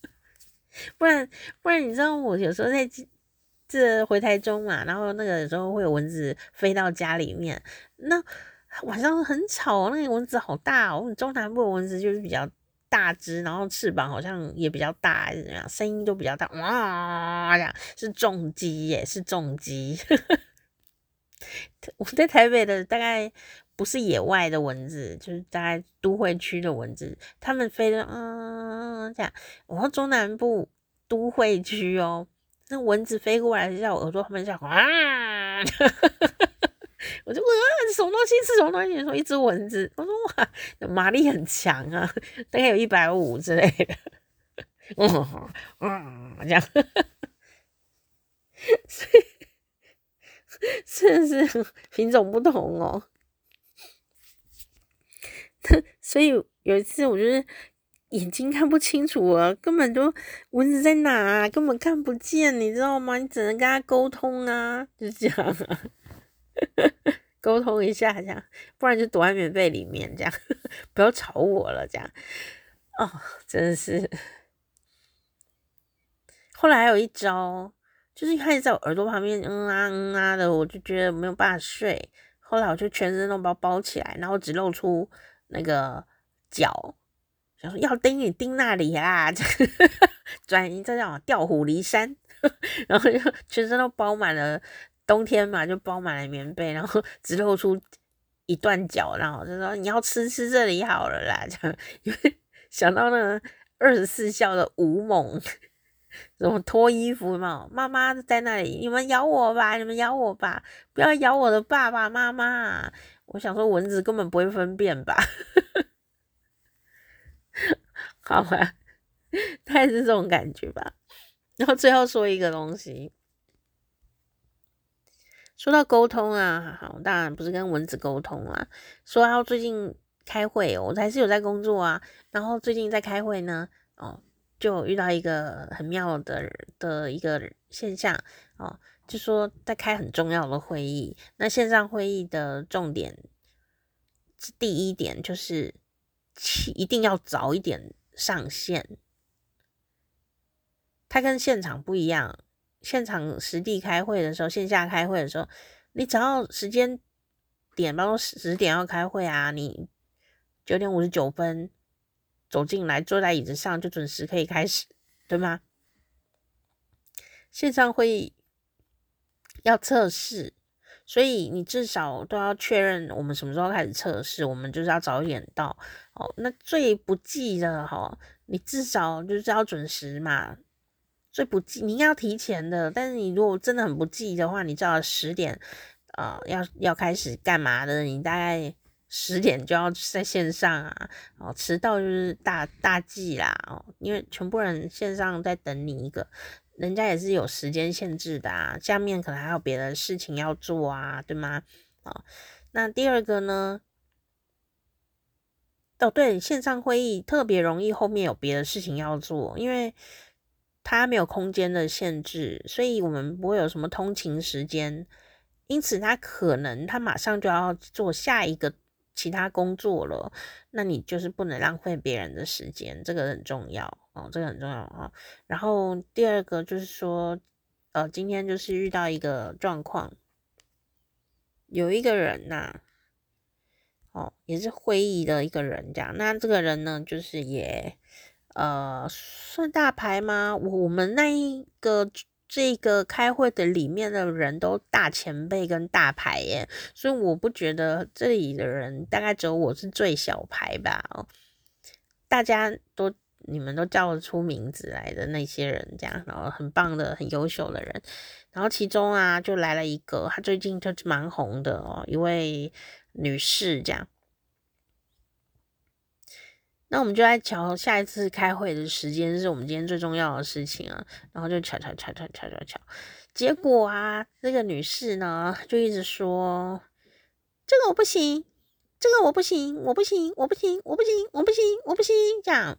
不然不然你知道我有时候在这回台中嘛，然后那个有时候会有蚊子飞到家里面，那晚上很吵，那个蚊子好大哦，中南部的蚊子就是比较。大只，然后翅膀好像也比较大，还是怎样？声音都比较大，哇！这样是重击耶，是重击。我在台北的大概不是野外的蚊子，就是大概都会区的蚊子，他们飞的嗯这样。然后中南部都会区哦，那蚊子飞过来就在我耳朵后面叫哇。我就问啊，什么东西是什么东西？说一只蚊子，我说哇，马力很强啊，大概有一百五之类的，嗯嗯，这样，所以是是品种不同哦。所以有一次，我就是眼睛看不清楚啊，根本就蚊子在哪啊，根本看不见，你知道吗？你只能跟他沟通啊，就这样啊。沟通一下，这样，不然就躲在棉被里面，这样，不要吵我了，这样。哦，真的是。后来还有一招，就是一开始在我耳朵旁边，嗯啊嗯啊的，我就觉得没有办法睡。后来我就全身都包包起来，然后只露出那个脚，想说要叮你叮那里啊，转移这叫调虎离山，然后就全身都包满了。冬天嘛，就包满了棉被，然后 只露出一段脚，然后就说你要吃吃这里好了啦，就，因为想到那个二十四孝的吴猛，什么脱衣服嘛，妈妈在那里，你们咬我吧，你们咬我吧，不要咬我的爸爸妈妈。我想说蚊子根本不会分辨吧，好吧，大概是这种感觉吧。然后最后说一个东西。说到沟通啊，好，当然不是跟蚊子沟通啊。说到最近开会，我还是有在工作啊。然后最近在开会呢，哦，就遇到一个很妙的的一个现象哦，就说在开很重要的会议。那线上会议的重点，第一点就是一定要早一点上线，它跟现场不一样。现场实地开会的时候，线下开会的时候，你只要时间点，比方说十点要开会啊，你九点五十九分走进来，坐在椅子上就准时可以开始，对吗？线上会议要测试，所以你至少都要确认我们什么时候开始测试，我们就是要早一点到哦。那最不济的哈，你至少就是要准时嘛。最不济，你要提前的。但是你如果真的很不济的话，你知道十点，呃，要要开始干嘛的？你大概十点就要在线上啊，哦，迟到就是大大忌啦，哦，因为全部人线上在等你一个，人家也是有时间限制的啊，下面可能还有别的事情要做啊，对吗？哦，那第二个呢？哦，对，线上会议特别容易后面有别的事情要做，因为。它没有空间的限制，所以我们不会有什么通勤时间，因此他可能他马上就要做下一个其他工作了，那你就是不能浪费别人的时间，这个很重要哦，这个很重要啊。然后第二个就是说，呃，今天就是遇到一个状况，有一个人呐、哦，也是会议的一个人这样，那这个人呢，就是也。呃，算大牌吗？我们那一个这个开会的里面的人都大前辈跟大牌耶，所以我不觉得这里的人大概只有我是最小牌吧。大家都你们都叫得出名字来的那些人，这样，然后很棒的、很优秀的人，然后其中啊就来了一个，他最近就蛮红的哦，一位女士这样。那我们就来瞧下一次开会的时间，是我们今天最重要的事情啊。然后就瞧瞧瞧瞧瞧瞧瞧，结果啊，这个女士呢就一直说：“这个我不行，这个我不行，我不行，我不行，我不行，我不行，我不行。”这样，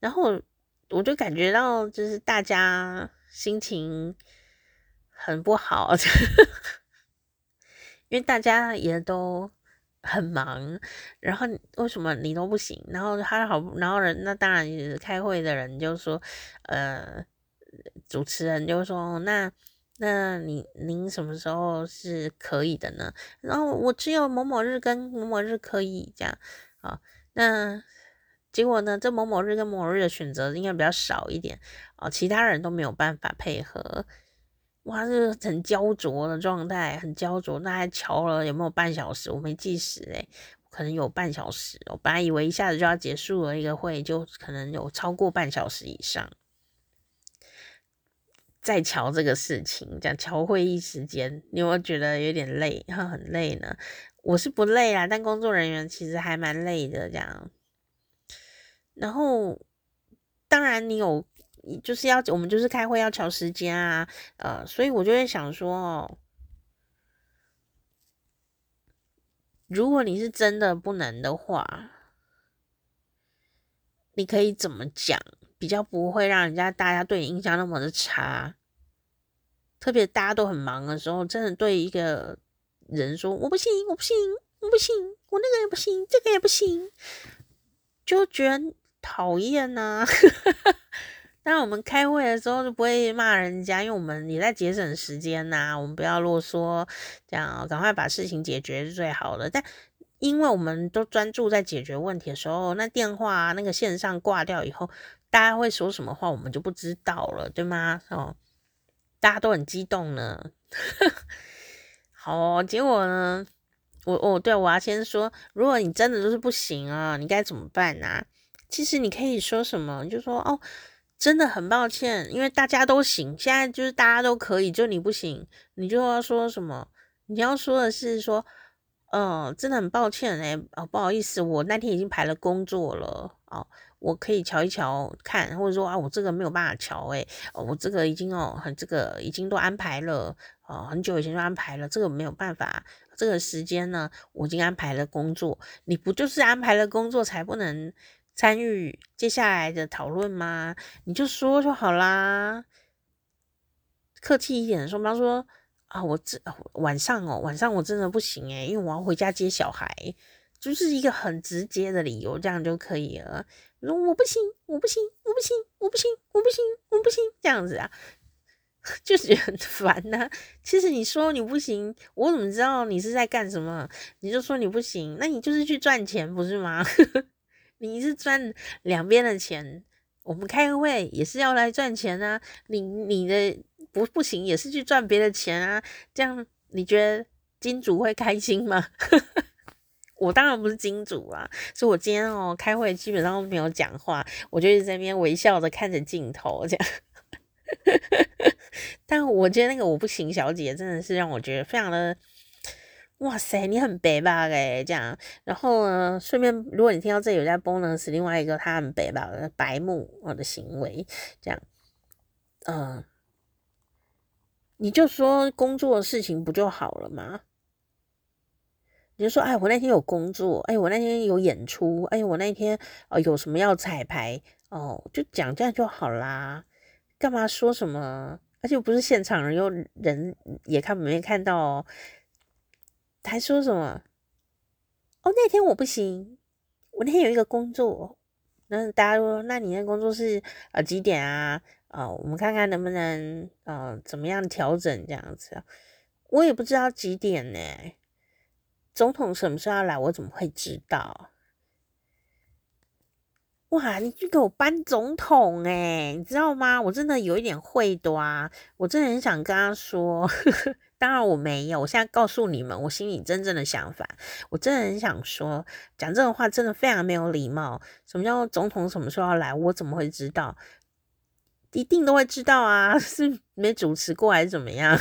然后我就感觉到就是大家心情很不好，因为大家也都。很忙，然后为什么你都不行？然后他好，然后人那当然开会的人就说，呃，主持人就说，那那你您什么时候是可以的呢？然后我只有某某日跟某某日可以这样啊。那结果呢？这某某日跟某某日的选择应该比较少一点啊，其他人都没有办法配合。哇，是很焦灼的状态，很焦灼。那还瞧了有没有半小时？我没计时诶，可能有半小时。我本来以为一下子就要结束了一个会，就可能有超过半小时以上。再瞧这个事情，讲瞧会议时间，你有没有觉得有点累？很累呢。我是不累啊，但工作人员其实还蛮累的。这样，然后当然你有。就是要我们就是开会要调时间啊，呃，所以我就会想说，如果你是真的不能的话，你可以怎么讲，比较不会让人家大家对你印象那么的差。特别大家都很忙的时候，真的对一个人说我不行，我不行，我不行，我那个也不行，这个也不行，就觉得讨厌呐。但我们开会的时候就不会骂人家，因为我们也在节省时间呐、我们不要啰嗦，这样赶快把事情解决是最好的。但因为我们都专注在解决问题的时候，那电话那个线上挂掉以后，大家会说什么话，我们就不知道了，对吗？哦，大家都很激动呢。好、结果呢，我我对我要先说，如果你真的就是不行啊，你该怎么办呢、其实你可以说什么，你就说哦。真的很抱歉，因为大家都行，现在就是大家都可以，就你不行，你就要说什么？你要说的是说，嗯，真的很抱歉哎，哦，不好意思，我那天已经排了工作了，哦，我可以瞧一瞧看，或者说啊，我这个没有办法瞧，哎，哦，我这个已经哦，很这个已经都安排了，哦，很久以前就安排了，这个没有办法，这个时间呢，我已经安排了工作，你不就是安排了工作才不能？参与接下来的讨论吗？你就说就好啦，客气一点说，比方说啊，我这晚上哦，晚上我真的不行诶，因为我要回家接小孩，就是一个很直接的理由，这样就可以了。说我不行，我不行，我不行，我不行，我不行，我不行，这样子啊，就是很烦呐、其实你说你不行，我怎么知道你是在干什么？你就说你不行，那你就是去赚钱，不是吗？你是赚两边的钱，我们开个会也是要来赚钱啊。你你的不不行，也是去赚别的钱啊。这样你觉得金主会开心吗？我当然不是金主啊，所以我今天哦开会基本上都没有讲话，我就一直在那边微笑着看着镜头这样。但我觉得那个我不行小姐真的是让我觉得非常的。哇塞，你很白吧？诶，这样，然后呢，顺便，如果你听到这有在 bonus，另外一个他很白吧，白目我的行为，这样，嗯、你就说工作的事情不就好了吗？你就说，哎，我那天有工作，哎，我那天有演出，哎，我那天哦有什么要彩排，哦，就讲这样就好啦，干嘛说什么？而且不是现场人，又人也看没看到。还说什么？哦，那天我不行，我那天有一个工作。那大家说，那你那工作是呃几点啊？呃，我们看看能不能呃怎么样调整这样子啊？我也不知道几点呢。总统什么时候要来？我怎么会知道？哇，你去给我搬总统诶，你知道吗？我真的有一点会的啊，我真的很想跟他说，当然我没有，我现在告诉你们我心里真正的想法，我真的很想说，讲这种话真的非常没有礼貌。什么叫总统什么时候要来？我怎么会知道？一定都会知道啊，是没主持过还是怎么样？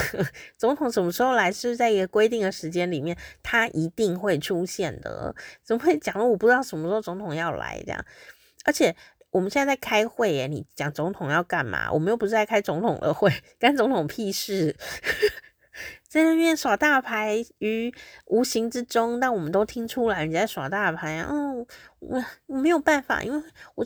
总统什么时候来？是在一个规定的时间里面，他一定会出现的。怎么会讲了？我不知道什么时候总统要来这样。而且我们现在在开会耶，你讲总统要干嘛？我们又不是在开总统的会，干总统屁事？在那边耍大牌于无形之中，但我们都听出来你在耍大牌啊！嗯，我我没有办法，因为我。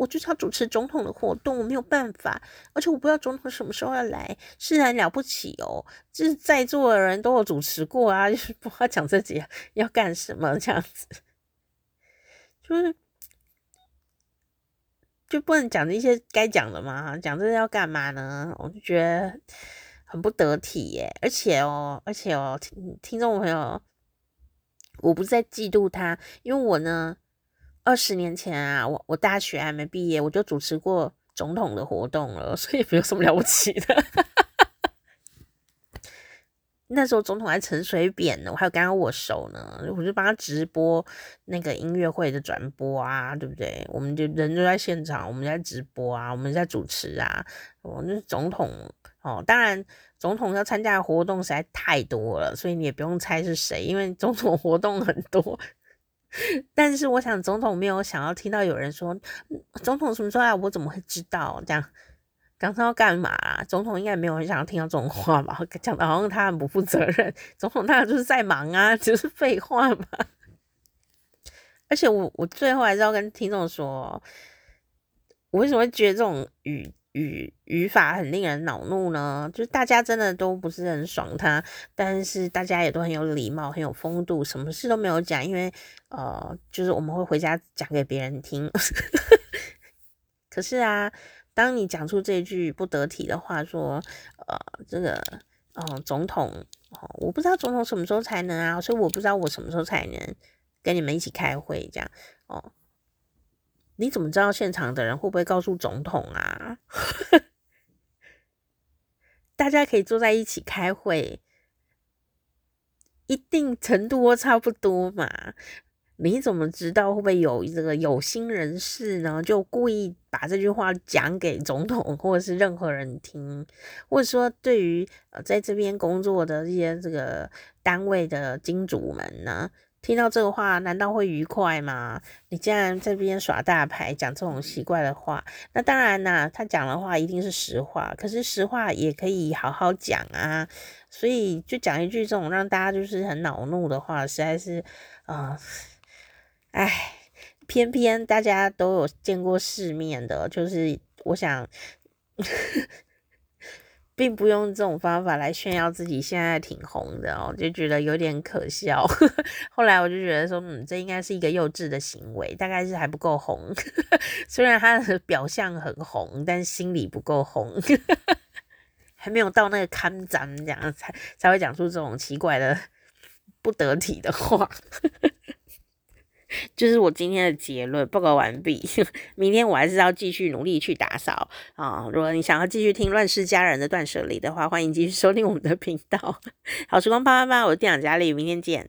我就是要主持总统的活动，我没有办法，而且我不知道总统什么时候要来，是很了不起哦。就是在座的人都有主持过啊，就是不知道讲自己要干什么这样子，就是就不能讲这些该讲的吗？讲这些要干嘛呢？我就觉得很不得体耶。而且哦，而且哦，听听众朋友，我不是在嫉妒他，因为我呢。二十年前啊，我我大学还没毕业，我就主持过总统的活动了，所以没有什么了不起的。那时候总统还陈水扁呢，我还有跟他握手呢，我就帮他直播那个音乐会的转播啊，对不对？我们就人就在现场，我们在直播啊，我们在主持啊。我那总统哦，当然总统要参加的活动实在太多了，所以你也不用猜是谁，因为总统活动很多。但是我想，总统没有想要听到有人说总统什么时候来，我怎么会知道？这样刚才要干嘛？总统应该没有很想要听到这种话吧？讲的好像他很不负责任。总统他就是在忙啊，就是废话嘛。而且我我最后还是要跟听众说，我为什么会觉得这种语？语语法很令人恼怒呢，就是大家真的都不是很爽他，但是大家也都很有礼貌，很有风度，什么事都没有讲，因为呃，就是我们会回家讲给别人听。可是啊，当你讲出这句不得体的话，说呃，这个呃，总统，我不知道总统什么时候才能啊，所以我不知道我什么时候才能跟你们一起开会这样哦。你怎么知道现场的人会不会告诉总统啊？大家可以坐在一起开会，一定程度差不多嘛。你怎么知道会不会有这个有心人士呢？就故意把这句话讲给总统或者是任何人听，或者说对于呃在这边工作的这些这个单位的金主们呢？听到这个话，难道会愉快吗？你竟然在这边耍大牌，讲这种奇怪的话，那当然啦，他讲的话一定是实话。可是实话也可以好好讲啊，所以就讲一句这种让大家就是很恼怒的话，实在是啊，呃，偏偏大家都有见过世面的，就是我想。并不用这种方法来炫耀自己现在挺红的哦，就觉得有点可笑。后来我就觉得说，嗯，这应该是一个幼稚的行为，大概是还不够红。虽然他的表象很红，但心里不够红，还没有到那个看咱这样才才会讲出这种奇怪的不得体的话。就是我今天的结论，报告完毕。明天我还是要继续努力去打扫啊！如果你想要继续听《乱世佳人的断舍离》的话，欢迎继续收听我们的频道。好时光啪啪啪，我是店长佳丽，明天见。